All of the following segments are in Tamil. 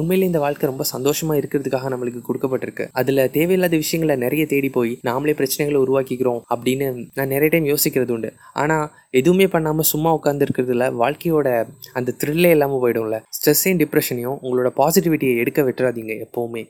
உண்மையிலே இந்த வாழ்க்கை ரொம்ப சந்தோஷமாக இருக்கிறதுக்காக நம்மளுக்கு கொடுக்கப்பட்டிருக்கு. அதில் தேவையில்லாத விஷயங்களை நிறைய தேடி போய் நாமளே பிரச்சனைகளை உருவாக்கிக்கிறோம் அப்படின்னு நான் நிறைய டைம் யோசிக்கிறது உண்டு. ஆனால் எதுவுமே பண்ணாமல் சும்மா உட்காந்துருக்கிறதுல வாழ்க்கையோட அந்த த்ரில்லே இல்லாமல் போயிடும்ல. ஸ்ட்ரெஸ்ஸையும் டிப்ரெஷனையும் உங்களோட பாசிட்டிவிட்டியை எடுக்க விட்டுறாதீங்க எப்போவுமே.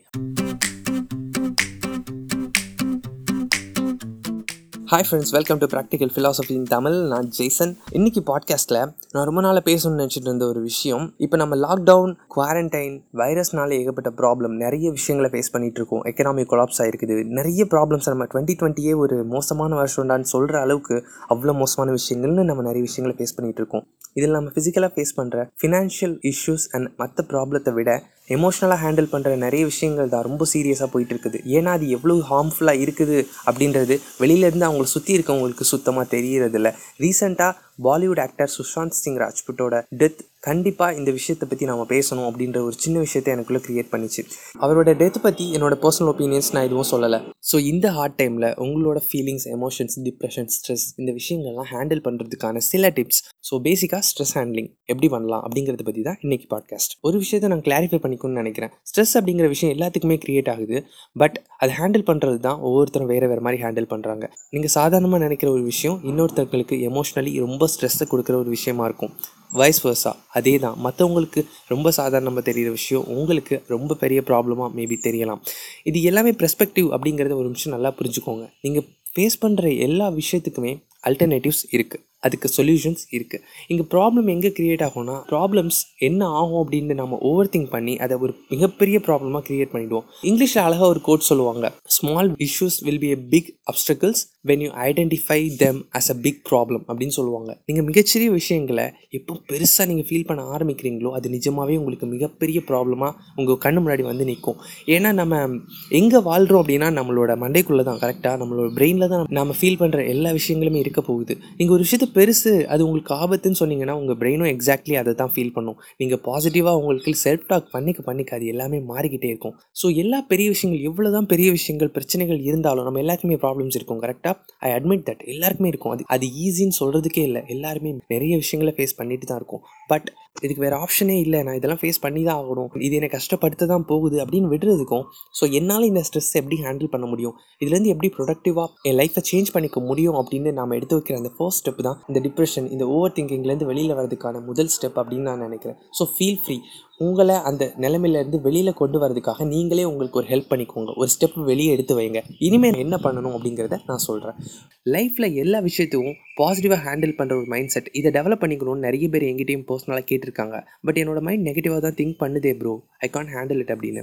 Hi friends welcome to practical philosophy in Tamil நான் ஜெய்சன் இன்னைக்கு பாட்காஸ்ட்டில் நான் ரொம்ப நாளாக பேசணும்னு நினச்சிட்டு இருந்த ஒரு விஷயம். இப்போ நம்ம லாக்டவுன் குவாரண்டைன் வைரஸ்னால ஏகப்பட்ட ப்ராப்ளம் நிறைய விஷயங்களை ஃபேஸ் பண்ணிட்டு இருக்கோம். எக்கனாமிக் கொலாப்ஸ் ஆகிருக்குது நிறைய ப்ராப்ளம்ஸ் நம்ம டுவெண்ட்டி டுவெண்ட்டியே ஒரு மோசமான வருஷம்டான்னு சொல்கிற அளவுக்கு அவ்வளோ மோசமான விஷயங்கள்னு நம்ம நிறைய விஷயங்களை ஃபேஸ் பண்ணிட்டு இருக்கோம். இதில் நம்ம ஃபிசிக்கலாக ஃபேஸ் பண்ணுற ஃபினான்ஷியல் இஷ்யூஸ் அண்ட் மற்ற ப்ராப்ளத்தை விட எமோஷ்னலாக ஹேண்டில் பண்ணுற நிறைய விஷயங்கள் தான் ரொம்ப சீரியஸாக போயிட்டு இருக்குது ஏன்னா அது எவ்வளோ ஹார்ம்ஃபுல்லாக இருக்குது அப்படின்றது வெளியிலேருந்து அவங்களை சுற்றி இருக்கவங்களுக்கு சுத்தமாக தெரியறதில்ல. ரீசெண்டாக பாலிவுட் ஆக்டர் சுஷாந்த் சிங் ராஜ்புட்டோட டெத் கண்டிப்பாக இந்த விஷயத்தை பற்றி நம்ம பேசணும் அப்படின்ற ஒரு சின்ன விஷயத்தை எனக்குள்ளே க்ரியேட் பண்ணிச்சு. அவரோட டெத் பற்றி என்னோட பர்சனல் ஒப்பீனியன்ஸ் நான் எதுவும் சொல்லலை. ஸோ இந்த ஹார்ட் டைமில் உங்களோட ஃபீலிங்ஸ் எமோஷன்ஸ் டிப்ரெஷன் ஸ்ட்ரெஸ் இந்த விஷயங்கள்லாம் ஹேண்டில் பண்ணுறதுக்கான சில டிப்ஸ் ஸோ பேசிக்காக ஸ்ட்ரெஸ் ஹேண்ட்லிங் எப்படி பண்ணலாம் அப்படிங்கிறத பற்றி தான் இன்றைக்கி பாட்காஸ்ட் ஒரு விஷயத்தை நான் கிளாரிஃபை பண்ணிக்கணும்னு நினைக்கிறேன். ஸ்ட்ரெஸ் அப்படிங்கிற விஷயம் எல்லாத்துக்குமே க்ரியேட் ஆகுது. பட் அதை ஹேண்டில் பண்ணுறது தான் ஒவ்வொருத்தரும் வேறு வேறு மாதிரி ஹேண்டில் பண்ணுறாங்க நீங்கள் சாதாரணமாக நினைக்கிற ஒரு விஷயம் இன்னொருத்தர்களுக்கு எமோஷ்னலி ரொம்ப ஸ்ட்ரெஸ்ஸை கொடுக்குற ஒரு விஷயமா இருக்கும். வைஸ் வர்ஸா அதே தான் மற்றவங்களுக்கு ரொம்ப சாதாரணமாக தெரிகிற விஷயம் உங்களுக்கு ரொம்ப பெரிய ப்ராப்ளமாக மேபி தெரியலாம். இது எல்லாமே பெர்ஸ்பெக்டிவ் அப்படிங்கிறத ஒரு நிமிஷம் நல்லா புரிஞ்சுக்கோங்க. நீங்கள் ஃபேஸ் பண்ணுற எல்லா விஷயத்துக்குமே அல்டர்னேட்டிவ்ஸ் இருக்குது அதுக்கு சொல்யூஷன்ஸ் இருக்குது இங்கே ப்ராப்ளம் எங்கே க்ரியேட் ஆகும்னா ப்ராப்ளம்ஸ் என்ன ஆகும் அப்படின்னு நம்ம ஓவர் திங்க் பண்ணி அதை ஒரு மிகப்பெரிய ப்ராப்ளமாக க்ரியேட் பண்ணிடுவோம். இங்கிலீஷில் அழகாக ஒரு கோட் சொல்லுவாங்க small issues will be a big obstacles when you identify them as a big problem அப்படின்னு சொல்லுவாங்க. நீங்கள் மிகச்சிறிய விஷயங்களை எப்போ பெருசாக நீங்கள் ஃபீல் பண்ண ஆரம்பிக்கிறீங்களோ அது நிஜமாகவே உங்களுக்கு மிகப்பெரிய ப்ராப்ளமாக உங்கள் கண்ணு முன்னாடி வந்து நிற்கும். ஏன்னா நம்ம எங்கே வாழ்கிறோம் அப்படின்னா நம்மளோட மண்டைக்குள்ளே தான் கரெக்டாக நம்மளோட பிரெயினில் தான் நம்ம ஃபீல் பண்ணுற எல்லா விஷயங்களுமே இருக்க போகுது. நீங்கள் ஒரு விஷயத்தை பெருசு. அது உங்களுக்கு ஆபத்துன்னு சொன்னீங்கன்னா உங்கள் பிரெயினும் எக்ஸாக்ட்லி அதை தான் ஃபீல் பண்ணும். நீங்கள் பாசிட்டிவாக உங்களுக்கு செல்ஃப் டாக் பண்ணிக்க பண்ணிக்க அது எல்லாமே மாறிக்கிட்டே இருக்கும். ஸோ எல்லா பெரிய விஷயங்கள் எவ்வளோ தான் பெரிய விஷயங்கள் பிரச்சனைகள் இருந்தாலும் நம்ம எல்லாருக்குமே ப்ராப்ளம்ஸ் இருக்கும் கரெக்டாக ஐ அட்மிட் தட் எல்லாருக்குமே இருக்கும். அது அது ஈஸின்னு சொல்கிறதுக்கே இல்லை. எல்லாருமே நிறைய விஷயங்களை ஃபேஸ் பண்ணிட்டு தான் இருக்கும். பட் இதுக்கு வேறு ஆப்ஷனே இல்லை. நான் இதெல்லாம் ஃபேஸ் பண்ணி தான் ஆகணும். இது என்னை கஷ்டப்படுத்த தான் போகுது அப்படின்னு விடுறதுக்கும் ஸோ என்னால் இந்த ஸ்ட்ரெஸ் எப்படி ஹேண்டில் பண்ண முடியும்? இதுலேருந்து எப்படி ப்ரொடக்டிவாக என் லைஃப்பை சேஞ்ச் பண்ணிக்க முடியும் அப்படின்னு நாம் எடுத்து வைக்கிற அந்த ஃபர்ஸ்ட் ஸ்டெப் தான் இந்த டிப்ரெஷன் இந்த ஓவர் திங்கிங்லேருந்து வெளியில் வரதுக்கான முதல் ஸ்டெப் அப்படின்னு நான் நினைக்கிறேன். ஸோ ஃபீல் ஃப்ரீ உங்களை அந்த நிலைமையிலேருந்து வெளியில் கொண்டு வரதுக்காக நீங்களே உங்களுக்கு ஒரு ஹெல்ப் பண்ணிக்கோங்க. ஒரு ஸ்டெப் வெளியே எடுத்து வைங்க. இனிமேல் என்ன பண்ணணும் அப்படிங்கிறத நான் சொல்கிறேன் லைஃப்பில் எல்லா விஷயத்தையும் பாசிட்டிவாக ஹேண்டில் பண்ணுற ஒரு மைண்ட் செட் இதை டெவலப் பண்ணிக்கணும்னு நிறைய பேர் எங்கிட்டையும் பர்சனலாக கேட்டிருக்காங்க. பட் என்னோட மைண்ட் நெகட்டிவாக தான் think பண்ணுதே bro I can handle it அப்படின்னு.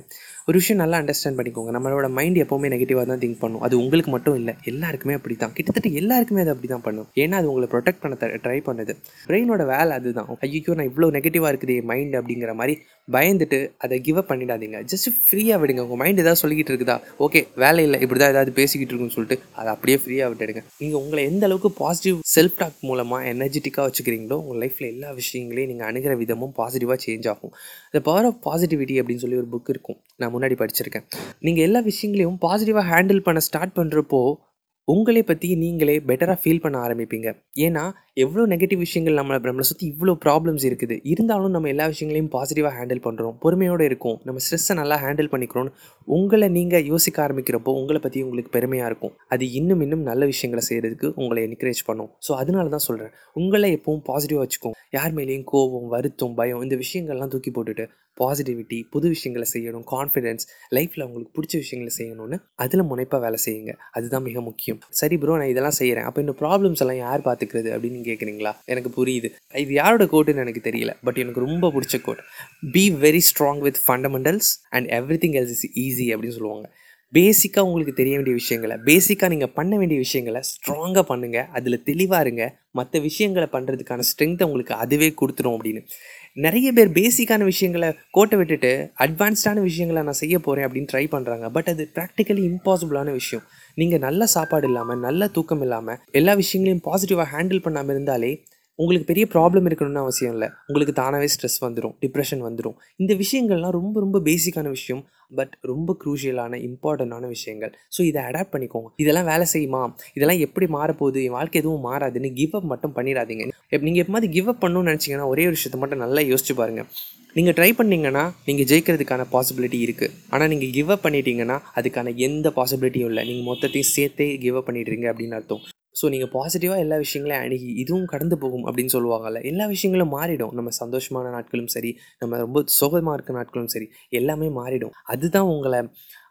ஒரு விஷயம் நல்லா அண்டர்ஸ்டாண்ட் பண்ணிக்கோங்க. நம்மளோட மைண்ட் எப்போவுமே நெகட்டிவாக தான் திங்க் பண்ணும். அது உங்களுக்கு மட்டும் இல்லை எல்லாருக்குமே அப்படி தான் கிட்டத்தட்ட எல்லாருக்குமே அது அப்படி தான் பண்ணும். ஏன்னா அது உங்களை ப்ரொடெக்ட் பண்ண ட்ரை பண்ணுது. பிரெயினோட வேலை அதுதான். ஐயோ நான் இவ்வளோ நெகட்டிவாக இருக்குது மைண்ட் அப்படிங்கிற மாதிரி பயந்துட்டு அதை கிவ் அப் பண்ணிடாதீங்க. ஜஸ்ட் ஃப்ரீயாக விடுங்க. உங்கள் மைண்ட் ஏதாவது சொல்லிக்கிட்டு இருக்குதா? ஓகே வேலை இல்லை இப்படி தான் ஏதாவது பேசிக்கிட்டு இருக்குன்னு சொல்லிட்டு அதை அப்படியே ஃப்ரீயாக விட்டுடுங்க. நீங்கள் உங்களை எந்த அளவுக்கு பாசிட்டிவ் செல்ஃப் டாக் மூலமாக எனர்ஜெட்டிக்காக வச்சுக்கிறீங்களோ உங்கள் லைஃப்பில் எல்லா விஷயங்களையும் நீங்கள் அணுகிற விதமும் பாசிட்டிவாக சேஞ்ச் ஆகும். த பவர் ஆஃப் பாசிட்டிவிட்டி அப்படின்னு சொல்லி ஒரு புக் இருக்கும். நான் முன்னாடி படிச்சிருக்கேன். நீங்கள் எல்லா விஷயங்களையும் பாசிட்டிவாக ஹேண்டில் பண்ண ஸ்டார்ட் பண்ணுறப்போ உங்களை பற்றி நீங்களே பெட்டராக ஃபீல் பண்ண ஆரம்பிப்பீங்க. ஏன்னா எவ்வளோ நெகட்டிவ் விஷயங்கள் நம்மளை நம்மளை சுற்றி இவ்வளோ ப்ராப்ளம்ஸ் இருக்குது. இருந்தாலும் நம்ம எல்லா விஷயங்களையும் பாசிட்டிவாக ஹேண்டில் பண்ணுறோம் பொறுமையோடு இருக்கும். நம்ம ஸ்ட்ரெஸ்ஸை நல்லா ஹேண்டில் பண்ணிக்கிறோம்னு உங்களை நீங்கள் யோசிக்க ஆரம்பிக்கிறப்போ உங்களை பற்றி உங்களுக்கு பெருமையாக இருக்கும். அது இன்னும் இன்னும் நல்ல விஷயங்களை செய்கிறதுக்கு உங்களை என்கரேஜ் பண்ணும். ஸோ அதனால தான் சொல்கிறேன் உங்களை எப்பவும் பாசிட்டிவாக வச்சுக்கோங்க. யார் மேலேயும் கோபம் வருத்தம் பயம் இந்த விஷயங்கள்லாம் தூக்கி போட்டுட்டு பாசிட்டிவிட்டி புது விஷயங்களை செய்யணும் கான்ஃபிடென்ஸ் லைஃப்பில் உங்களுக்கு பிடிச்ச விஷயங்களை செய்யணும்னு அதில் முனைப்பாக வேலை செய்யுங்க. அதுதான் மிக முக்கியம். சரி ப்ரோ நான் இதெல்லாம் செய்கிறேன் அப்போ இந்த ப்ராப்ளம்ஸ் எல்லாம் யார் பார்த்துக்கிறது அப்படின்னு கேட்குறீங்களா எனக்கு புரியுது. இது யாரோட கோட்டுன்னு எனக்கு தெரியல. பட் எனக்கு ரொம்ப பிடிச்ச quote be very strong with fundamentals and everything else is easy அப்படின்னு சொல்லுவாங்க. பேசிக்காக உங்களுக்கு தெரிய வேண்டிய விஷயங்களை பேசிக்காக நீங்கள் பண்ண வேண்டிய விஷயங்களை ஸ்ட்ராங்காக பண்ணுங்கள் அதில் தெளிவாக இருங்க. மற்ற விஷயங்களை பண்ணுறதுக்கான ஸ்ட்ரென்த்தை உங்களுக்கு அதுவே கொடுத்துரும் அப்படின்னு. நிறைய பேர் பேசிக்கான விஷயங்களை கோட்டை விட்டுட்டு அட்வான்ஸ்டான விஷயங்களை நான் செய்ய போகிறேன் அப்படின்னு ட்ரை பண்ணுறாங்க பட் அது ப்ராக்டிக்கலி இம்பாசிபிளான விஷயம். நீங்கள் நல்ல சாப்பாடு இல்லாமல் நல்ல தூக்கம் இல்லாமல் எல்லா விஷயங்களையும் பாசிட்டிவாக ஹேண்டில் பண்ணாமல் இருந்தாலே உங்களுக்கு பெரிய ப்ராப்ளம் இருக்கணும்னு அவசியம் இல்லை. உங்களுக்கு தானாகவே ஸ்ட்ரெஸ் வந்துடும் டிப்ரெஷன் வந்துடும் இந்த விஷயங்கள்லாம் ரொம்ப ரொம்ப பேசிக்கான விஷயம் பட் ரொம்ப க்ரூஷியலான இம்பார்ட்டண்டான விஷயங்கள். ஸோ இதை அடாப்ட் பண்ணிக்கோங்க. இதெல்லாம் வேலை செய்யுமா? இதெல்லாம் எப்படி மாறப்போகுது? என் வாழ்க்கை எதுவும் மாறாதுன்னு கிவ் அப் மட்டும் பண்ணிடாதீங்க. நீங்கள் எப்போ கிவ் அப் பண்ணணும்னு நினச்சிங்கன்னா ஒரே ஒரு விஷயத்தை மட்டும் நல்லா யோசிச்சு பாருங்கள் நீங்கள் ட்ரை பண்ணிங்கன்னா நீங்கள் ஜெயிக்கிறதுக்கான பாசிபிலிட்டி இருக்குது ஆனால் நீங்கள் கிவ் அப் பண்ணிட்டீங்கன்னா அதுக்கான எந்த பாசிபிலிட்டியும் இல்லை. நீங்கள் மொத்தத்தையும் சேர்த்தே கிவ் அப் பண்ணிடுறீங்க அப்படின்னு அர்த்தம். ஸோ நீங்கள் பாசிட்டிவாக எல்லா விஷயங்களையும் அணுகி இதுவும் கடந்து போகும் அப்படின்னு சொல்லுவாங்கல்ல எல்லா விஷயங்களும் மாறிடும். நம்ம சந்தோஷமான நாட்களும் சரி நம்ம ரொம்ப சுகமாக இருக்க நாட்களும் சரி எல்லாமே மாறிடும். அதுதான் உங்களை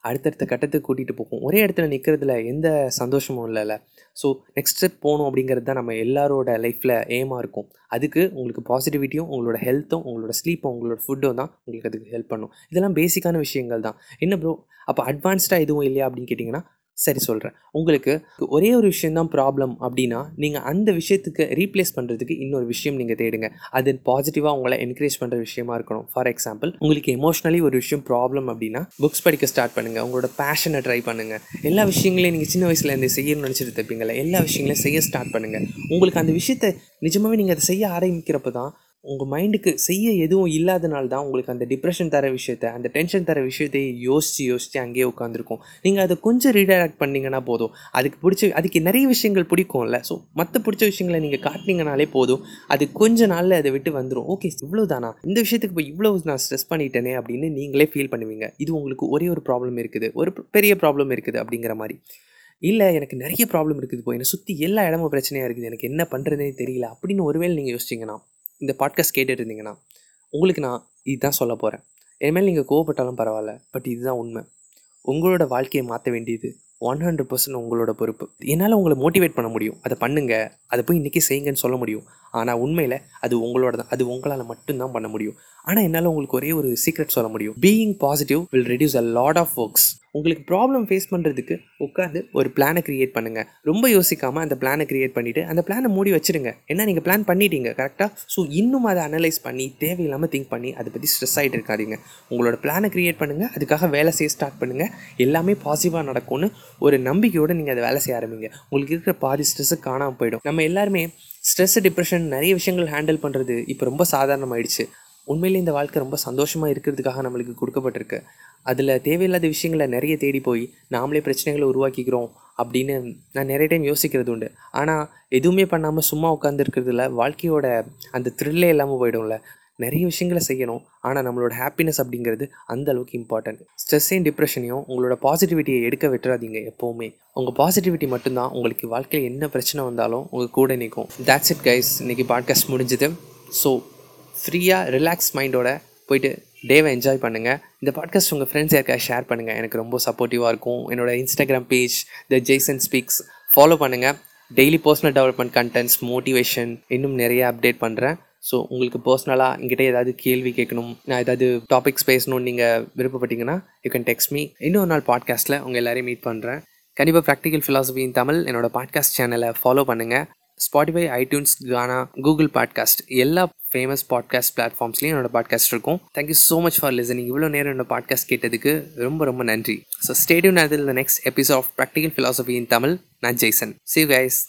அடுத்தடுத்த கட்டத்துக்கு கூட்டிகிட்டு போகும். ஒரே இடத்துல நிற்கிறதுல எந்த சந்தோஷமும் இல்லைல்ல. ஸோ நெக்ஸ்ட் ஸ்டெப் போகணும் அப்படிங்கிறது தான் நம்ம எல்லாரோட லைஃப்பில் ஏமாக இருக்கும். அதுக்கு உங்களுக்கு பாசிட்டிவிட்டியும் உங்களோட ஹெல்த்தும் உங்களோட ஸ்லீப்பும் உங்களோட ஃபுட்டும் தான் உங்களுக்கு அதுக்கு ஹெல்ப் பண்ணும். இதெல்லாம் பேசிக்கான விஷயங்கள் தான். என்ன ப்ரோ அப்போ அட்வான்ஸ்டாக எதுவும் இல்லையா அப்படின்னு கேட்டிங்கன்னா சரி சொல்கிறேன் உங்களுக்கு ஒரே ஒரு விஷயந்தான் ப்ராப்ளம் அப்படின்னா நீங்கள் அந்த விஷயத்துக்கு ரீப்ளேஸ் பண்ணுறதுக்கு இன்னொரு விஷயம் நீங்கள் தேடுங்க. அது பாசிட்டிவாக உங்களை என்கரேஜ் பண்ணுற விஷயமா இருக்கணும். ஃபார் எக்ஸாம்பிள் உங்களுக்கு எமோஷ்னலி ஒரு விஷயம் ப்ராப்ளம் அப்படின்னா புக்ஸ் படிக்க ஸ்டார்ட் பண்ணுங்கள் உங்களோட பேஷனை ட்ரை பண்ணுங்கள் எல்லா விஷயங்களையும் நீங்கள் சின்ன வயசில் இருந்து செய்யணும்னு நினச்சிட்டு தப்பீங்களா எல்லா விஷயங்களையும் செய்ய ஸ்டார்ட் பண்ணுங்கள் உங்களுக்கு அந்த விஷயத்தை நிஜமாகவே நீங்கள் அதை செய்ய ஆரம்பிக்கிறப்ப தான் உங்கள் மைண்டுக்கு செய்ய எதுவும் இல்லாதனால தான் உங்களுக்கு அந்த டிப்ரெஷன் தர விஷயத்த அந்த டென்ஷன் தர விஷயத்தை யோசித்து யோசித்து அங்கேயே உட்காந்துருக்கும் நீங்கள் அதை கொஞ்சம் ரீடைரக்ட் பண்ணிங்கன்னா போதும். அதுக்கு பிடிச்ச அதுக்கு நிறைய விஷயங்கள் பிடிக்கும்ல. ஸோ மற்ற பிடிச்ச விஷயங்களை நீங்கள் காட்டினீங்கனாலே போதும். அது கொஞ்ச நாளில் அதை விட்டு வந்துடும் ஓகே இவ்வளோ தானா இந்த விஷயத்துக்கு இப்போ இவ்வளோ நான் ஸ்ட்ரெஸ் பண்ணிட்டேனே அப்படின்னு நீங்களே ஃபீல் பண்ணுவீங்க. இது உங்களுக்கு ஒரே ஒரு ப்ராப்ளம் இருக்குது. ஒரு பெரிய ப்ராப்ளம் இருக்குது அப்படிங்கிற மாதிரி. இல்லை எனக்கு நிறைய ப்ராப்ளம் இருக்குது இப்போ என்னை சுற்றி எல்லா இடமும் பிரச்சனையாக இருக்குது. எனக்கு என்ன பண்ணுறதுனே தெரியல அப்படின்னு ஒருவேளை நீங்கள் யோசிச்சிங்கன்னா இந்த பாட்காஸ்ட் கேட்டுட்டு இருந்தீங்கன்னா உங்களுக்கு நான் இதுதான் சொல்ல போகிறேன் இனிமேல் நீங்கள் கோவப்பட்டாலும் பரவாயில்ல பட் இதுதான் உண்மை. உங்களோட வாழ்க்கையை மாற்ற வேண்டியது ஒன் ஹண்ட்ரட் பர்சன்ட் உங்களோட பொறுப்பு. என்னால் உங்களை மோட்டிவேட் பண்ண முடியும். அதை பண்ணுங்கள் அதை போய் இன்றைக்கி செய்யுங்கன்னு சொல்ல முடியும். ஆனால் உண்மையில் அது உங்களோட தான் அது உங்களால் மட்டும்தான் பண்ண முடியும். ஆனால் என்னால் உங்களுக்கு ஒரே ஒரு சீக்ரெட் சொல்ல முடியும். Being positive will reduce a lot of works உங்களுக்கு ப்ராப்ளம் ஃபேஸ் பண்ணுறதுக்கு உட்காந்து ஒரு பிளானை க்ரியேட் பண்ணுங்கள் ரொம்ப யோசிக்காமல் அந்த பிளானை க்ரியேட் பண்ணிவிட்டு அந்த பிளானை மூடி வச்சுருங்க. ஏன்னா நீங்கள் பிளான் பண்ணிட்டீங்க கரெக்டாக ஸோ இன்னும் அதை அனலைஸ் பண்ணி தேவையில்லாமல் திங்க் பண்ணி அதை பற்றி ஸ்ட்ரெஸ் ஆகிட்டு இருக்காதீங்க. உங்களோட பிளானை க்ரியேட் பண்ணுங்கள் அதுக்காக வேலை செய்ய ஸ்டார்ட் பண்ணுங்கள் எல்லாமே பாசிட்டிவாக நடக்கும்னு ஒரு நம்பிக்கையோடு நீங்கள் அதை வேலை செய்ய ஆரம்பிங்க. உங்களுக்கு இருக்கிற பாதி ஸ்ட்ரெஸ்ஸு காணாமல் போயிடும். நம்ம எல்லாருமே ஸ்ட்ரெஸ் டிப்ரெஷன் நிறைய விஷயங்கள் ஹேண்டில் பண்ணுறது இப்போ ரொம்ப சாதாரணமாயிடுச்சு. உண்மையிலே இந்த வாழ்க்கை ரொம்ப சந்தோஷமாக இருக்கிறதுக்காக நம்மளுக்கு கொடுக்கப்பட்டிருக்கு. அதில் தேவையில்லாத விஷயங்களை நிறைய தேடி போய் நாமளே பிரச்சனைகளை உருவாக்கிக்கிறோம் அப்படின்னு நான் நிறைய டைம் யோசிக்கிறது உண்டு. ஆனால் எதுவுமே பண்ணாமல் சும்மா உட்காந்துருக்கிறதுல வாழ்க்கையோட அந்த த்ரில்லே இல்லாமல் போயிடும்ல. நிறைய விஷயங்களை செய்யணும். ஆனால் நம்மளோட ஹாப்பினஸ் அப்படிங்கிறது அந்த அளவுக்கு இம்பார்ட்டன்ட் ஸ்ட்ரெஸ்ஸையும் டிப்ரெஷனையும் உங்களோட பாசிட்டிவிட்டியை எடுக்க விட்டுறாதீங்க எப்போவுமே. உங்கள் பாசிட்டிவிட்டி மட்டும்தான் உங்களுக்கு வாழ்க்கையில் என்ன பிரச்சனை வந்தாலும் உங்கள் கூட நிற்கும். தேட்ஸ் இட் கைஸ் இன்றைக்கி பாட்காஸ்ட் முடிஞ்சுது. ஸோ ஃப்ரீயாக ரிலாக்ஸ் மைண்டோட போயிட்டு டேவை என்ஜாய் பண்ணுங்கள் இந்த பாட்காஸ்ட் உங்கள் ஃப்ரெண்ட்ஸ் யாருக்காக ஷேர் பண்ணுங்கள் எனக்கு ரொம்ப சப்போர்ட்டிவாக இருக்கும். என்னோடய Instagram page the Jaison speaks follow பண்ணுங்கள் daily personal development contents motivation இன்னும் நிறைய அப்டேட் பண்ணுறேன் ஸோ உங்களுக்கு பர்சனலாக எங்கிட்ட ஏதாவது கேள்வி கேட்கணும் நான் ஏதாவது டாபிக்ஸ் பேசணும்னு நீங்கள் விருப்பப்பட்டீங்கன்னா யூ கேன் டெக்ஸ்ட் மீ இன்னொரு நாள் பாட்காஸ்ட்டில் உங்கள் எல்லாரையும் மீட் பண்ணுறேன் கண்டிப்பாக ப்ராக்டிக்கல் ஃபிலாசபியின் தமிழ் என்னோடய பாட்காஸ்ட் சேனலை ஃபாலோ பண்ணுங்கள் Spotify iTunes Gaana Google podcast எல்லா ஃபேமஸ் பாட்காஸ்ட் பிளாட்ஃபார்ம்ஸ்லையும் என்னோட பாட்காஸ்ட் இருக்கும். Thank you so much for listening இவ்வளோ நேரம் என்னோட பாட்காஸ்ட் கேட்டதுக்கு ரொம்ப ரொம்ப நன்றி. ஸோ ஸ்டேடியூன் அதில் இந்த next episode of practical philosophy in Tamil நான் ஜெய்சன். C guys